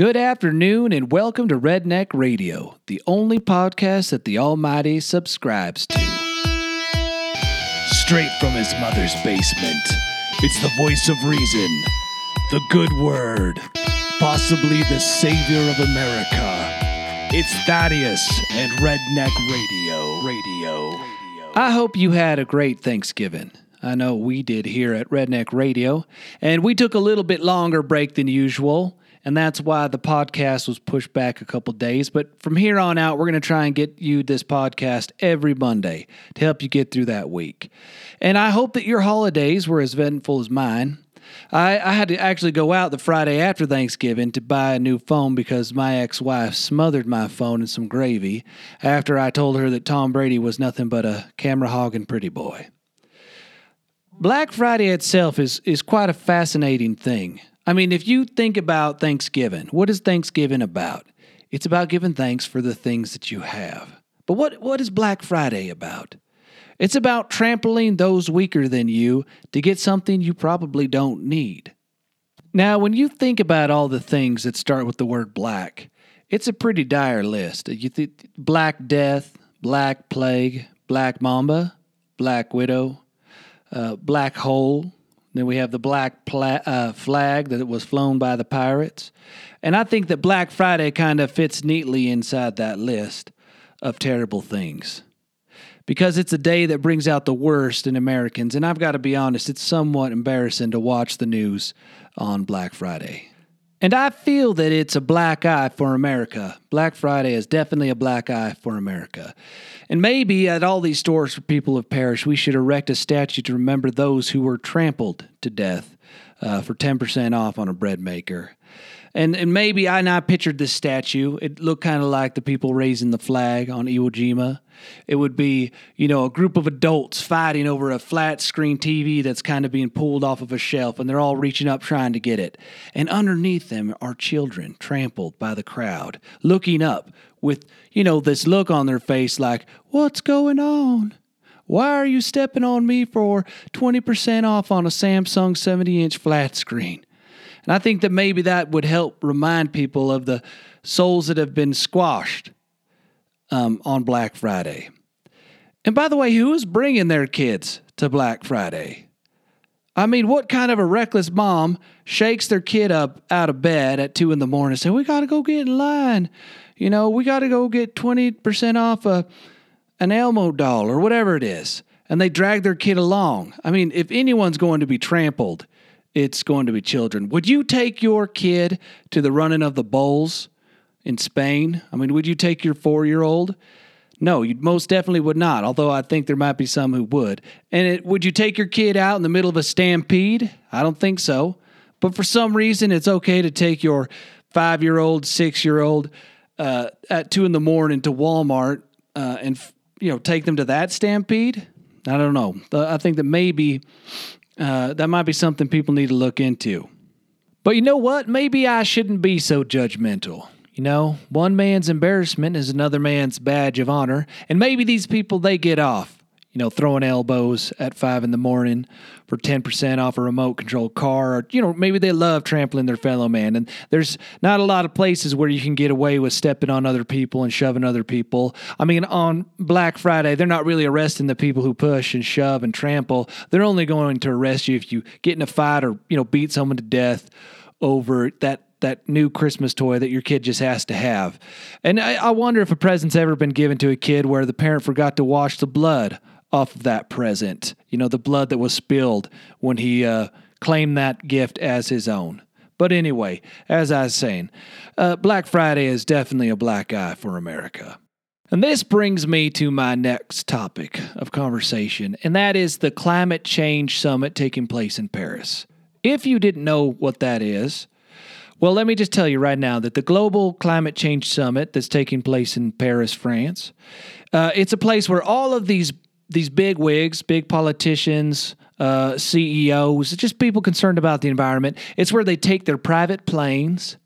Good afternoon and welcome to Redneck Radio, the only podcast that the Almighty subscribes to. Straight from his mother's basement, it's the voice of reason, the good word, possibly the savior of America. It's Thaddeus and Redneck Radio. Radio. I hope you had a great Thanksgiving. I know we did here at Redneck Radio, and we took a little bit longer break than usual and that's why the podcast was pushed back a couple days. But from here on out, we're going to try and get you this podcast every Monday to help you get through that week. And I hope that your holidays were as eventful as mine. I, I had to actually go out the Friday after Thanksgiving to buy a new phone because my ex wife smothered my phone in some gravy after I told her that Tom Brady was nothing but a camera hogging pretty boy. Black Friday itself is, is quite a fascinating thing. I mean, if you think about Thanksgiving, what is Thanksgiving about? It's about giving thanks for the things that you have. But what, what is Black Friday about? It's about trampling those weaker than you to get something you probably don't need. Now, when you think about all the things that start with the word black, it's a pretty dire list. You think Black Death, Black Plague, Black Mamba, Black Widow, uh, Black Hole, then we have the black pla- uh, flag that was flown by the pirates. And I think that Black Friday kind of fits neatly inside that list of terrible things. Because it's a day that brings out the worst in Americans. And I've got to be honest, it's somewhat embarrassing to watch the news on Black Friday. And I feel that it's a black eye for America. Black Friday is definitely a black eye for America. And maybe at all these stores where people have parish, we should erect a statue to remember those who were trampled to death uh, for 10% off on a bread maker. And and maybe I now pictured this statue. It looked kind of like the people raising the flag on Iwo Jima. It would be, you know, a group of adults fighting over a flat screen TV that's kind of being pulled off of a shelf and they're all reaching up trying to get it. And underneath them are children trampled by the crowd, looking up with, you know, this look on their face like, "What's going on?" Why are you stepping on me for 20% off on a Samsung 70 inch flat screen? And I think that maybe that would help remind people of the souls that have been squashed um, on Black Friday. And by the way, who's bringing their kids to Black Friday? I mean, what kind of a reckless mom shakes their kid up out of bed at two in the morning and say, "We got to go get in line. You know, we got to go get twenty percent off a an Elmo doll or whatever it is," and they drag their kid along. I mean, if anyone's going to be trampled, it's going to be children. Would you take your kid to the running of the bulls in Spain? I mean, would you take your four year old? No, you most definitely would not, although I think there might be some who would. And it, would you take your kid out in the middle of a stampede? I don't think so. But for some reason, it's okay to take your five year old, six year old uh, at two in the morning to Walmart uh, and you know take them to that stampede. I don't know. I think that maybe uh, that might be something people need to look into. But you know what? Maybe I shouldn't be so judgmental. You know, one man's embarrassment is another man's badge of honor, and maybe these people they get off you know, throwing elbows at five in the morning for 10% off a remote control car. Or, you know, maybe they love trampling their fellow man. And there's not a lot of places where you can get away with stepping on other people and shoving other people. I mean, on Black Friday, they're not really arresting the people who push and shove and trample. They're only going to arrest you if you get in a fight or, you know, beat someone to death over that that new Christmas toy that your kid just has to have. And I, I, wonder if a present's ever been given to a kid where the parent forgot to wash the blood off of that present. You know, the blood that was spilled when he uh, claimed that gift as his own. But anyway, as I was saying, uh, Black Friday is definitely a black eye for America. And this brings me to my next topic of conversation, and that is the Climate Change Summit taking place in Paris. If you didn't know what that is, well, let me just tell you right now that the Global Climate Change Summit that's taking place in Paris, France, uh, it's a place where all of these these big wigs, big politicians, uh, CEOs, just people concerned about the environment. It's where they take their private planes,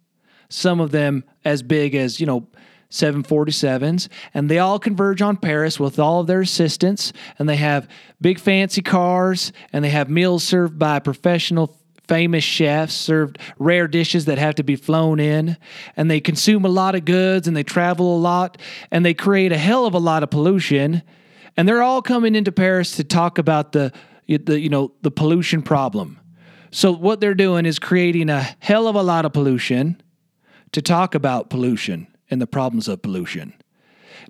some of them as big as, you know, 747s, and they all converge on Paris with all of their assistants, and they have big fancy cars, and they have meals served by professional famous chefs served rare dishes that have to be flown in, and they consume a lot of goods and they travel a lot and they create a hell of a lot of pollution. And they're all coming into Paris to talk about the, the you know the pollution problem. So what they're doing is creating a hell of a lot of pollution to talk about pollution and the problems of pollution.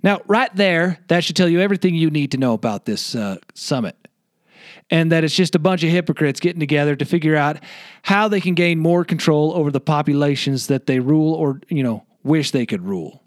Now, right there, that should tell you everything you need to know about this uh, summit. And that it's just a bunch of hypocrites getting together to figure out how they can gain more control over the populations that they rule or, you know, wish they could rule.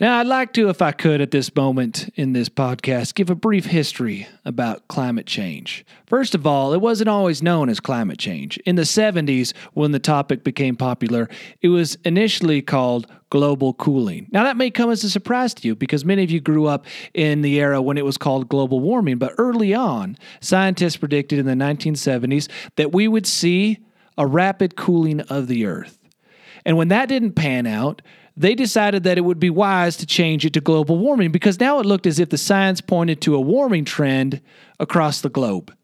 Now, I'd like to, if I could, at this moment in this podcast, give a brief history about climate change. First of all, it wasn't always known as climate change. In the 70s, when the topic became popular, it was initially called global cooling. Now, that may come as a surprise to you because many of you grew up in the era when it was called global warming, but early on, scientists predicted in the 1970s that we would see a rapid cooling of the earth. And when that didn't pan out, they decided that it would be wise to change it to global warming because now it looked as if the science pointed to a warming trend across the globe.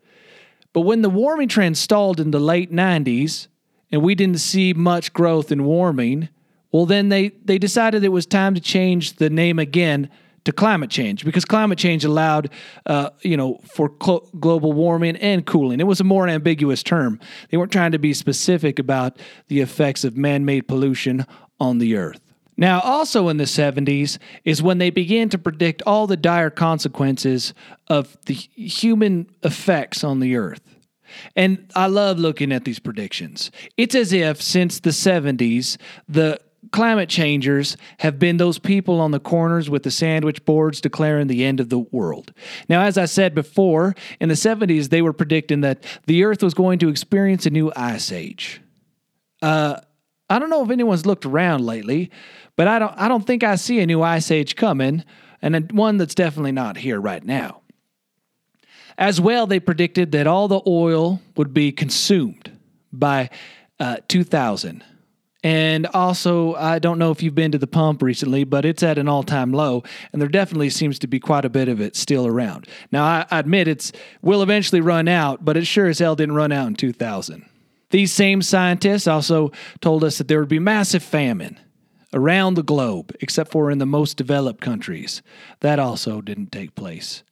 But when the warming trend stalled in the late 90s and we didn't see much growth in warming, well, then they, they decided it was time to change the name again to climate change because climate change allowed, uh, you know, for cl- global warming and cooling. It was a more ambiguous term. They weren't trying to be specific about the effects of man made pollution on the earth. Now, also in the 70s is when they began to predict all the dire consequences of the human effects on the earth. And I love looking at these predictions. It's as if since the 70s, the climate changers have been those people on the corners with the sandwich boards declaring the end of the world. Now, as I said before, in the 70s, they were predicting that the earth was going to experience a new ice age. Uh, I don't know if anyone's looked around lately, but I don't I don't think I see a new ice age coming, and one that's definitely not here right now. As well, they predicted that all the oil would be consumed by uh, 2000. And also, I don't know if you've been to the pump recently, but it's at an all time low, and there definitely seems to be quite a bit of it still around. Now, I, I admit it's will eventually run out, but it sure as hell didn't run out in 2000. These same scientists also told us that there would be massive famine around the globe, except for in the most developed countries. That also didn't take place.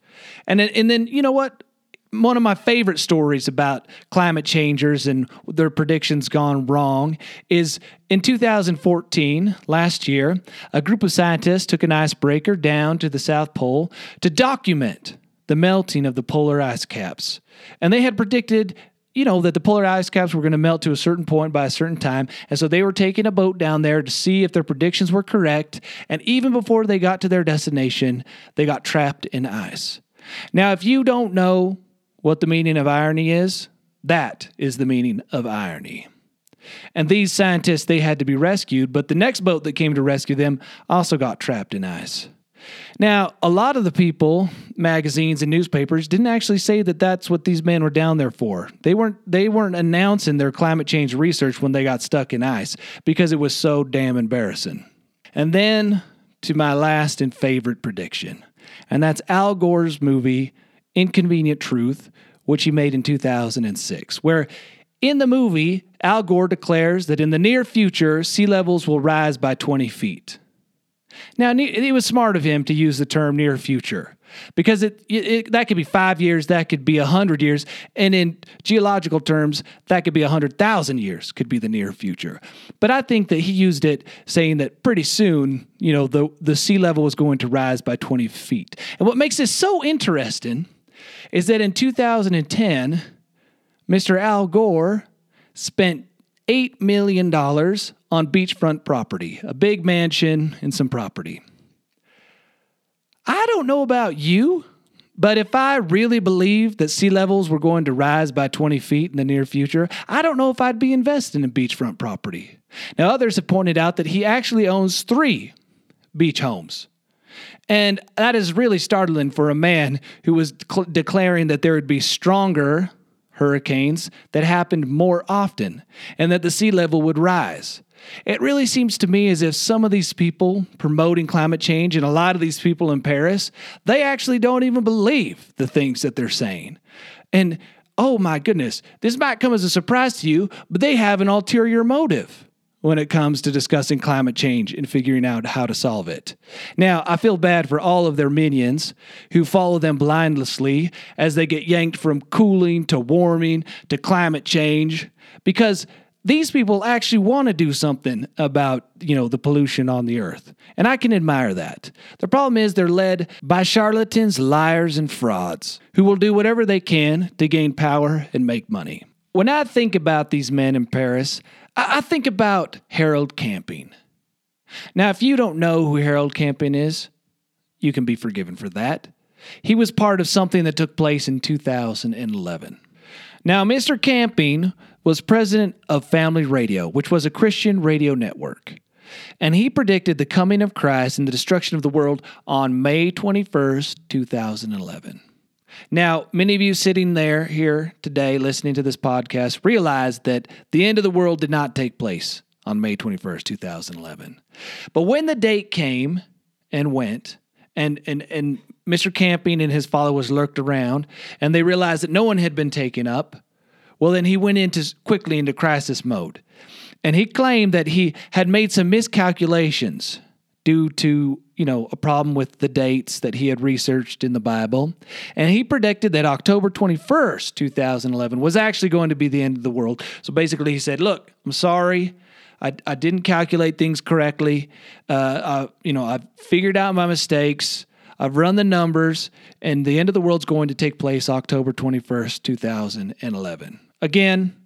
And then, and then you know what? One of my favorite stories about climate changers and their predictions gone wrong is in 2014, last year, a group of scientists took an icebreaker down to the South Pole to document the melting of the polar ice caps. And they had predicted you know, that the polar ice caps were going to melt to a certain point by a certain time. And so they were taking a boat down there to see if their predictions were correct. And even before they got to their destination, they got trapped in ice. Now, if you don't know what the meaning of irony is, that is the meaning of irony. And these scientists, they had to be rescued, but the next boat that came to rescue them also got trapped in ice. Now, a lot of the people, magazines and newspapers didn't actually say that that's what these men were down there for. They weren't they weren't announcing their climate change research when they got stuck in ice because it was so damn embarrassing. And then to my last and favorite prediction. And that's Al Gore's movie Inconvenient Truth, which he made in 2006, where in the movie, Al Gore declares that in the near future, sea levels will rise by 20 feet. Now, it was smart of him to use the term near future because it, it, that could be five years, that could be a hundred years, and in geological terms, that could be a hundred thousand years, could be the near future. But I think that he used it saying that pretty soon, you know, the the sea level was going to rise by 20 feet. And what makes this so interesting is that in 2010, Mr. Al Gore spent $8 million on beachfront property, a big mansion and some property. I don't know about you, but if I really believed that sea levels were going to rise by 20 feet in the near future, I don't know if I'd be investing in beachfront property. Now, others have pointed out that he actually owns three beach homes. And that is really startling for a man who was cl- declaring that there would be stronger hurricanes that happened more often and that the sea level would rise. It really seems to me as if some of these people promoting climate change and a lot of these people in Paris, they actually don't even believe the things that they're saying. And oh my goodness, this might come as a surprise to you, but they have an ulterior motive when it comes to discussing climate change and figuring out how to solve it. Now, I feel bad for all of their minions who follow them blindlessly as they get yanked from cooling to warming to climate change because these people actually want to do something about, you know, the pollution on the earth. And I can admire that. The problem is they're led by charlatans, liars, and frauds who will do whatever they can to gain power and make money. When I think about these men in Paris, I, think about Harold Camping. Now, if you don't know who Harold Camping is, you can be forgiven for that. He was part of something that took place in 2011. Now, Mr. Camping was president of Family Radio, which was a Christian radio network. And he predicted the coming of Christ and the destruction of the world on May 21st, 2011. Now, many of you sitting there here today listening to this podcast realize that the end of the world did not take place on May 21st, 2011. But when the date came and went, and, and, and Mr. Camping and his followers lurked around, and they realized that no one had been taken up, well, then he went into quickly into crisis mode. And he claimed that he had made some miscalculations due to you know a problem with the dates that he had researched in the bible. And he predicted that october 21st 2011 was actually going to be the end of the world. So basically he said look i'm sorry. I, I didn't calculate things correctly. Uh, I, you know i've figured out my mistakes. I've run the numbers and the end of the world's going to take place october 21st 2011 again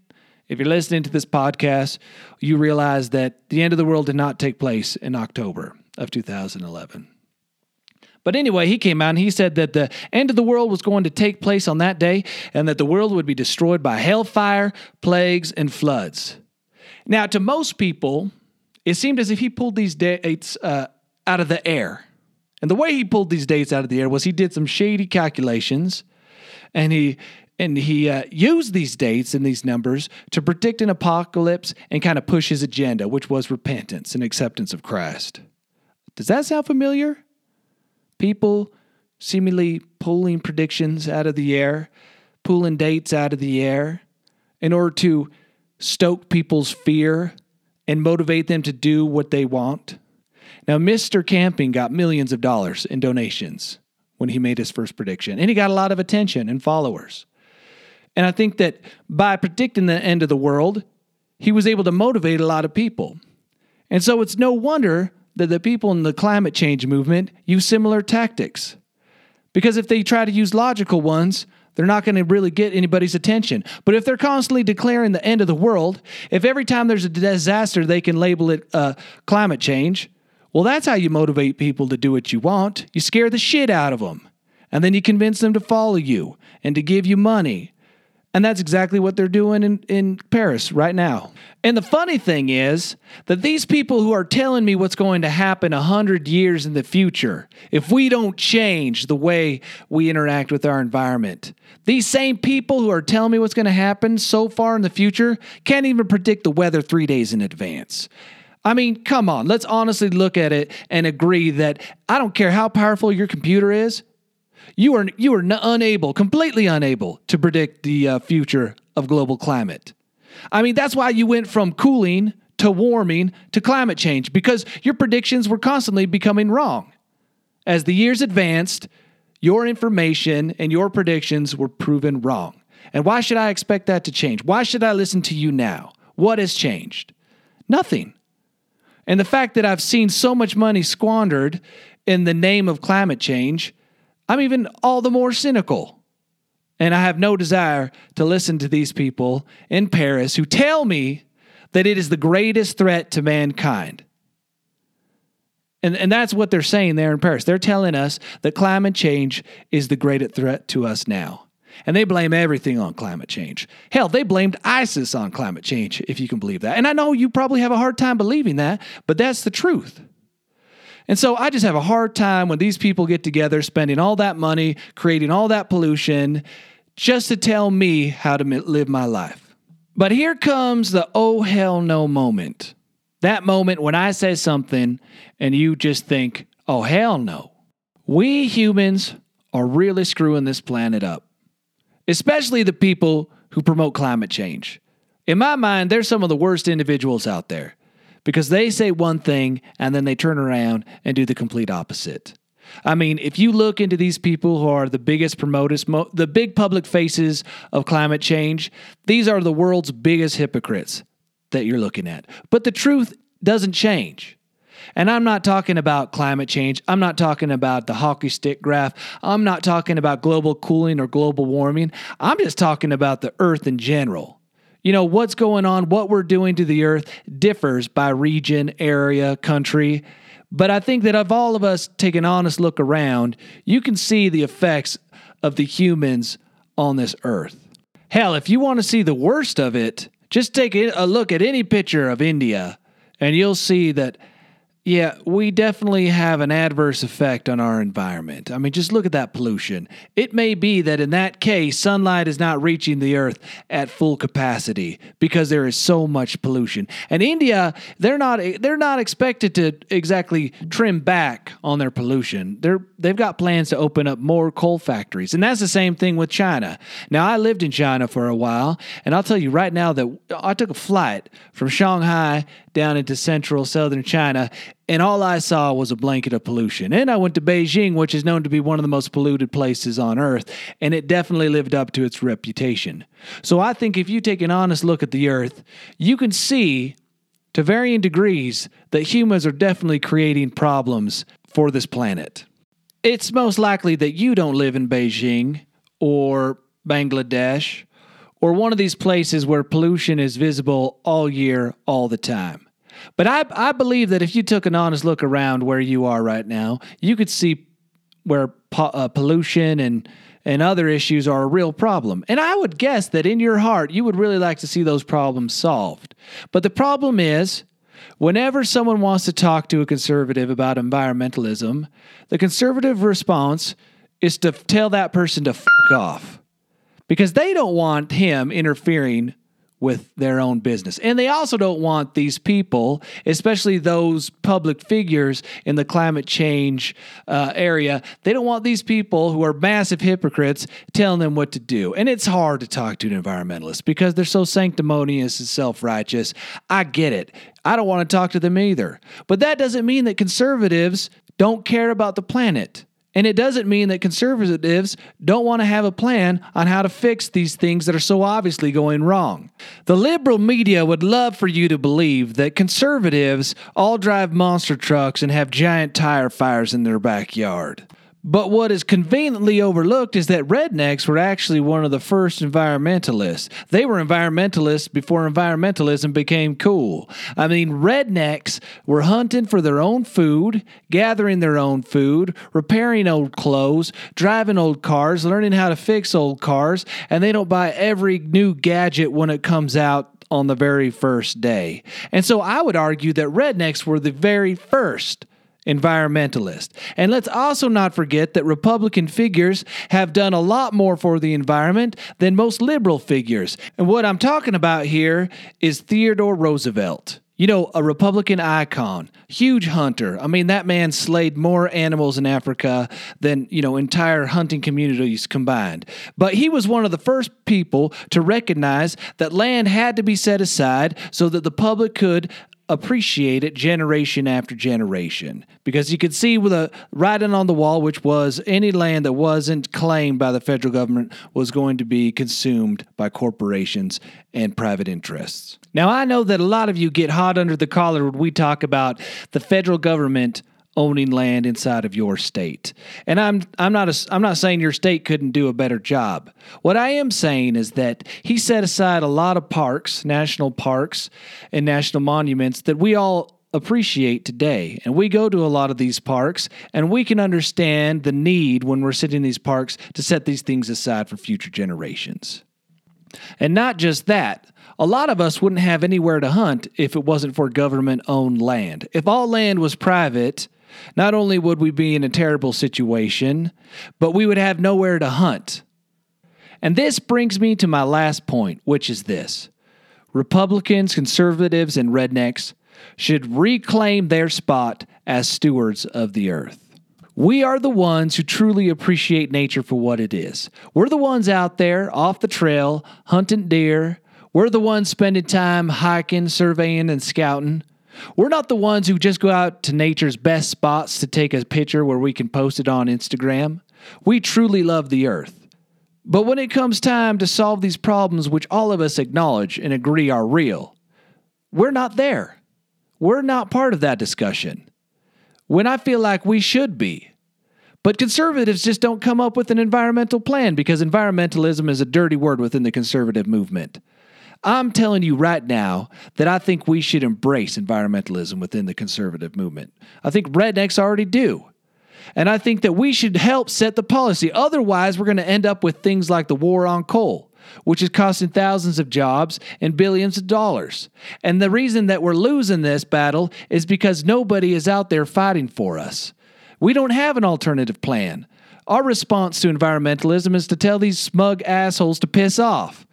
if you're listening to this podcast, you realize that the end of the world did not take place in October of 2011. But anyway, he came out and he said that the end of the world was going to take place on that day and that the world would be destroyed by hellfire, plagues, and floods. Now, to most people, it seemed as if he pulled these dates uh, out of the air. And the way he pulled these dates out of the air was he did some shady calculations and he and he uh, used these dates and these numbers to predict an apocalypse and kind of push his agenda, which was repentance and acceptance of Christ. Does that sound familiar? People seemingly pulling predictions out of the air, pulling dates out of the air in order to stoke people's fear and motivate them to do what they want. Now, Mr. Camping got millions of dollars in donations when he made his first prediction, and he got a lot of attention and followers. And I think that by predicting the end of the world, he was able to motivate a lot of people. And so it's no wonder that the people in the climate change movement use similar tactics. Because if they try to use logical ones, they're not going to really get anybody's attention. But if they're constantly declaring the end of the world, if every time there's a disaster they can label it uh, climate change, well, that's how you motivate people to do what you want. You scare the shit out of them. And then you convince them to follow you and to give you money and that's exactly what they're doing in, in Paris right now. And the funny thing is that these people who are telling me what's going to happen 100 years in the future, if we don't change the way we interact with our environment, these same people who are telling me what's going to happen so far in the future can't even predict the weather three days in advance. I mean, come on, let's honestly look at it and agree that I don't care how powerful your computer is, you are you are unable, completely unable to predict the uh, future of global climate. I mean, that's why you went from cooling to warming to climate change because your predictions were constantly becoming wrong. As the years advanced, your information and your predictions were proven wrong. And why should I expect that to change? Why should I listen to you now? What has changed? Nothing. And the fact that I've seen so much money squandered in the name of climate change I'm even all the more cynical. And I have no desire to listen to these people in Paris who tell me that it is the greatest threat to mankind. And, and that's what they're saying there in Paris. They're telling us that climate change is the greatest threat to us now. And they blame everything on climate change. Hell, they blamed ISIS on climate change, if you can believe that. And I know you probably have a hard time believing that, but that's the truth. And so I just have a hard time when these people get together spending all that money, creating all that pollution, just to tell me how to live my life. But here comes the oh hell no moment. That moment when I say something and you just think, oh hell no. We humans are really screwing this planet up. especially the people who promote climate change. In my mind, they're some of the worst individuals out there because they say one thing and then they turn around and do the complete opposite. I mean, if you look into these people who are the biggest promoters, mo- the big public faces of climate change, these are the world's biggest hypocrites that you're looking at. But the truth doesn't change. And I'm not talking about climate change. I'm not talking about the hockey stick graph. I'm not talking about global cooling or global warming. I'm just talking about the earth in general. You know, what's going on, what we're doing to the earth differs by region, area, country. But I think that if all of us take an honest look around, you can see the effects of the humans on this earth. Hell, if you want to see the worst of it, just take a look at any picture of India and you'll see that yeah, we definitely have an adverse effect on our environment. I mean, just look at that pollution. It may be that in that case, sunlight is not reaching the earth at full capacity because there is so much pollution. And India, they're not they're not expected to exactly trim back on their pollution. They're they've got plans to open up more coal factories. And that's the same thing with China. Now, I lived in China for a while, and I'll tell you right now that I took a flight from Shanghai down into central southern China, and all I saw was a blanket of pollution. And I went to Beijing, which is known to be one of the most polluted places on earth, and it definitely lived up to its reputation. So I think if you take an honest look at the earth, you can see to varying degrees that humans are definitely creating problems for this planet. It's most likely that you don't live in Beijing or Bangladesh or one of these places where pollution is visible all year, all the time. But I, I believe that if you took an honest look around where you are right now, you could see where po- uh, pollution and and other issues are a real problem. And I would guess that in your heart, you would really like to see those problems solved. But the problem is, whenever someone wants to talk to a conservative about environmentalism, the conservative response is to tell that person to fuck off because they don't want him interfering with their own business. And they also don't want these people, especially those public figures in the climate change uh, area, they don't want these people who are massive hypocrites telling them what to do. And it's hard to talk to an environmentalist because they're so sanctimonious and self righteous. I get it. I don't want to talk to them either. But that doesn't mean that conservatives don't care about the planet. And it doesn't mean that conservatives don't want to have a plan on how to fix these things that are so obviously going wrong. The liberal media would love for you to believe that conservatives all drive monster trucks and have giant tire fires in their backyard. But what is conveniently overlooked is that rednecks were actually one of the first environmentalists. They were environmentalists before environmentalism became cool. I mean, rednecks were hunting for their own food, gathering their own food, repairing old clothes, driving old cars, learning how to fix old cars, and they don't buy every new gadget when it comes out on the very first day. And so I would argue that rednecks were the very first environmentalist. And let's also not forget that Republican figures have done a lot more for the environment than most liberal figures. And what I'm talking about here is Theodore Roosevelt. You know, a Republican icon, huge hunter. I mean, that man slayed more animals in Africa than, you know, entire hunting communities combined. But he was one of the first people to recognize that land had to be set aside so that the public could appreciate it generation after generation because you could see with a writing on the wall which was any land that wasn't claimed by the federal government was going to be consumed by corporations and private interests. Now I know that a lot of you get hot under the collar when we talk about the federal government owning land inside of your state. And I'm I'm not a, I'm not saying your state couldn't do a better job. What I am saying is that he set aside a lot of parks, national parks and national monuments that we all appreciate today. And we go to a lot of these parks and we can understand the need when we're sitting in these parks to set these things aside for future generations. And not just that, a lot of us wouldn't have anywhere to hunt if it wasn't for government owned land. If all land was private, not only would we be in a terrible situation, but we would have nowhere to hunt. And this brings me to my last point, which is this Republicans, conservatives, and rednecks should reclaim their spot as stewards of the earth. We are the ones who truly appreciate nature for what it is. We're the ones out there off the trail hunting deer. We're the ones spending time hiking, surveying, and scouting. We're not the ones who just go out to nature's best spots to take a picture where we can post it on Instagram. We truly love the earth. But when it comes time to solve these problems, which all of us acknowledge and agree are real, we're not there. We're not part of that discussion. When I feel like we should be. But conservatives just don't come up with an environmental plan because environmentalism is a dirty word within the conservative movement. I'm telling you right now that I think we should embrace environmentalism within the conservative movement. I think rednecks already do. And I think that we should help set the policy. Otherwise, we're going to end up with things like the war on coal, which is costing thousands of jobs and billions of dollars. And the reason that we're losing this battle is because nobody is out there fighting for us. We don't have an alternative plan. Our response to environmentalism is to tell these smug assholes to piss off.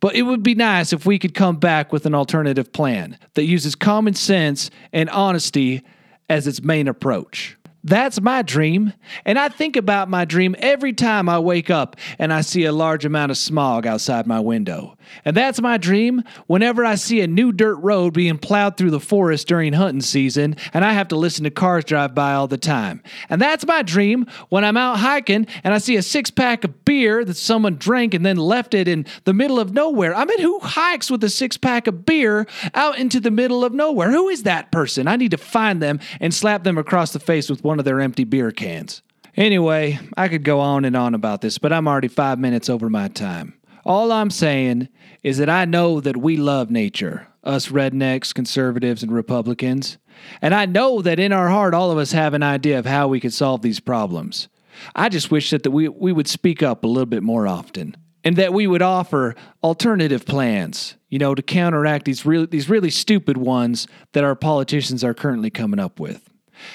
But it would be nice if we could come back with an alternative plan that uses common sense and honesty as its main approach. That's my dream. And I think about my dream every time I wake up and I see a large amount of smog outside my window. And that's my dream whenever I see a new dirt road being plowed through the forest during hunting season and I have to listen to cars drive by all the time. And that's my dream when I'm out hiking and I see a six pack of beer that someone drank and then left it in the middle of nowhere. I mean, who hikes with a six pack of beer out into the middle of nowhere? Who is that person? I need to find them and slap them across the face with one of their empty beer cans. Anyway, I could go on and on about this, but I'm already five minutes over my time. All I'm saying is that I know that we love nature, us rednecks, conservatives, and Republicans. And I know that in our heart, all of us have an idea of how we could solve these problems. I just wish that, we, we would speak up a little bit more often and that we would offer alternative plans, you know, to counteract these really, these really stupid ones that our politicians are currently coming up with.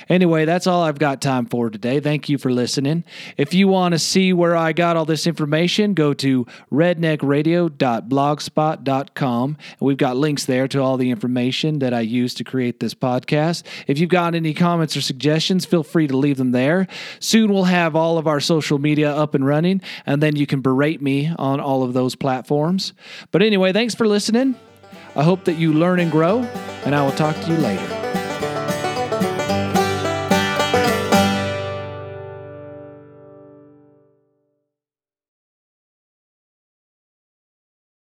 Anyway, that's all I've got time for today. Thank you for listening. If you want to see where I got all this information, go to redneckradio.blogspot.com. And we've got links there to all the information that I use to create this podcast. If you've got any comments or suggestions, feel free to leave them there. Soon we'll have all of our social media up and running, and then you can berate me on all of those platforms. But anyway, thanks for listening. I hope that you learn and grow, and I will talk to you later.